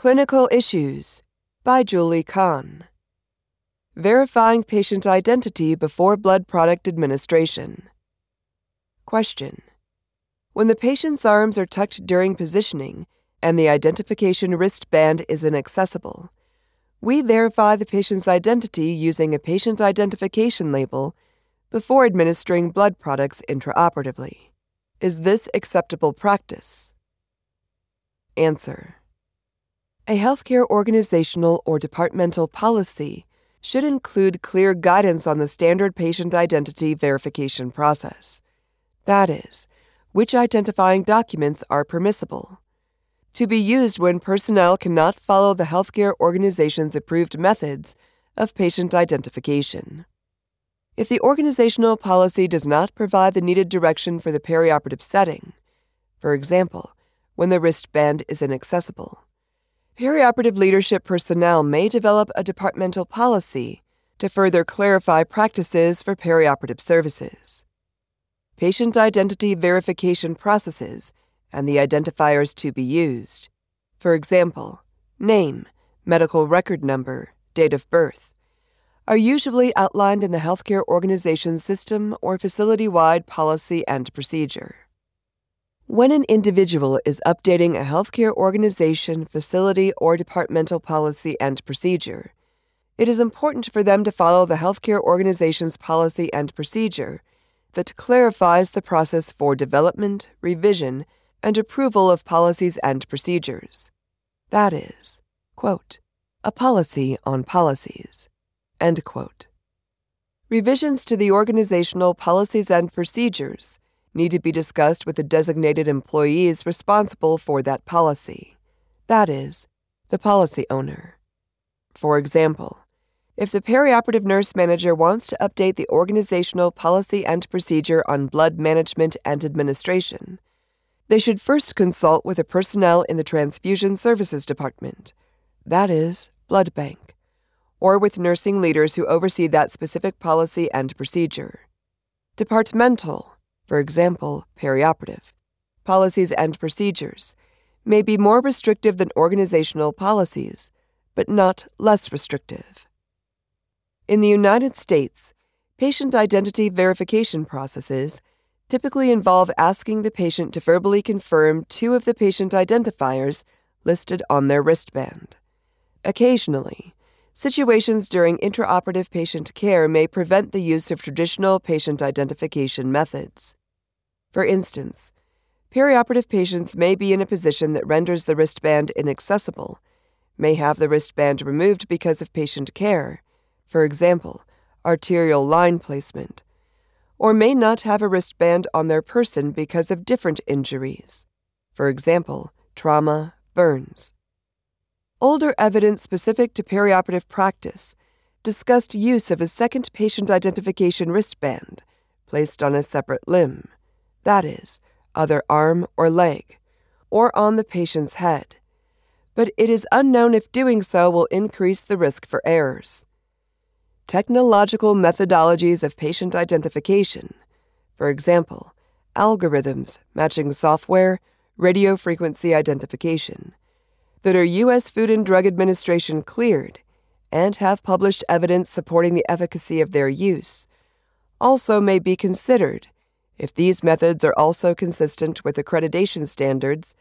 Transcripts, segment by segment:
Clinical Issues by Julie Cahn. Verifying patient identity before blood product administration. Question When the patient's arms are tucked during positioning and the identification wristband is inaccessible, we verify the patient's identity using a patient identification label before administering blood products intraoperatively. Is this acceptable practice? Answer A healthcare organizational or departmental policy should include clear guidance on the standard patient identity verification process. That is, which identifying documents are permissible. To be used when personnel cannot follow the healthcare organization's approved methods of patient identification. If the organizational policy does not provide the needed direction for the perioperative setting, for example, when the wristband is inaccessible, perioperative leadership personnel may develop a departmental policy to further clarify practices for perioperative services. Patient identity verification processes and the identifiers to be used, for example, name, medical record number, date of birth, are usually outlined in the healthcare organization's system or facility wide policy and procedure. When an individual is updating a healthcare organization, facility, or departmental policy and procedure, it is important for them to follow the healthcare organization's policy and procedure that clarifies the process for development, revision, and approval of policies and procedures. That is, quote, a policy on policies. End quote. Revisions to the organizational policies and procedures need to be discussed with the designated employees responsible for that policy. That is, the policy owner. For example, if the perioperative nurse manager wants to update the organizational policy and procedure on blood management and administration, they should first consult with the personnel in the transfusion services department, that is, blood bank or with nursing leaders who oversee that specific policy and procedure. Departmental, for example, perioperative, policies and procedures may be more restrictive than organizational policies, but not less restrictive. In the United States, patient identity verification processes typically involve asking the patient to verbally confirm two of the patient identifiers listed on their wristband. Occasionally, Situations during intraoperative patient care may prevent the use of traditional patient identification methods. For instance, perioperative patients may be in a position that renders the wristband inaccessible, may have the wristband removed because of patient care, for example, arterial line placement, or may not have a wristband on their person because of different injuries, for example, trauma, burns. Older evidence specific to perioperative practice discussed use of a second patient identification wristband placed on a separate limb, that is, other arm or leg, or on the patient's head. But it is unknown if doing so will increase the risk for errors. Technological methodologies of patient identification, for example, algorithms matching software, radio frequency identification, that are U.S. Food and Drug Administration cleared and have published evidence supporting the efficacy of their use, also may be considered if these methods are also consistent with accreditation standards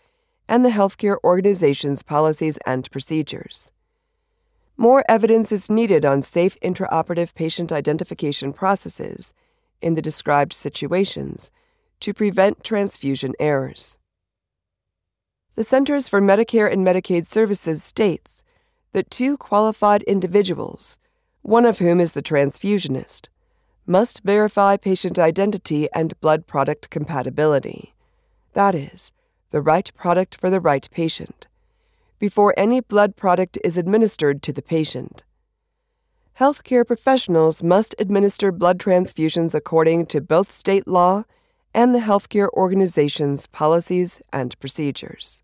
and the healthcare organization's policies and procedures. More evidence is needed on safe intraoperative patient identification processes in the described situations to prevent transfusion errors. The Centers for Medicare and Medicaid Services states that two qualified individuals, one of whom is the transfusionist, must verify patient identity and blood product compatibility. That is, the right product for the right patient, before any blood product is administered to the patient. Healthcare professionals must administer blood transfusions according to both state law and the healthcare organization's policies and procedures.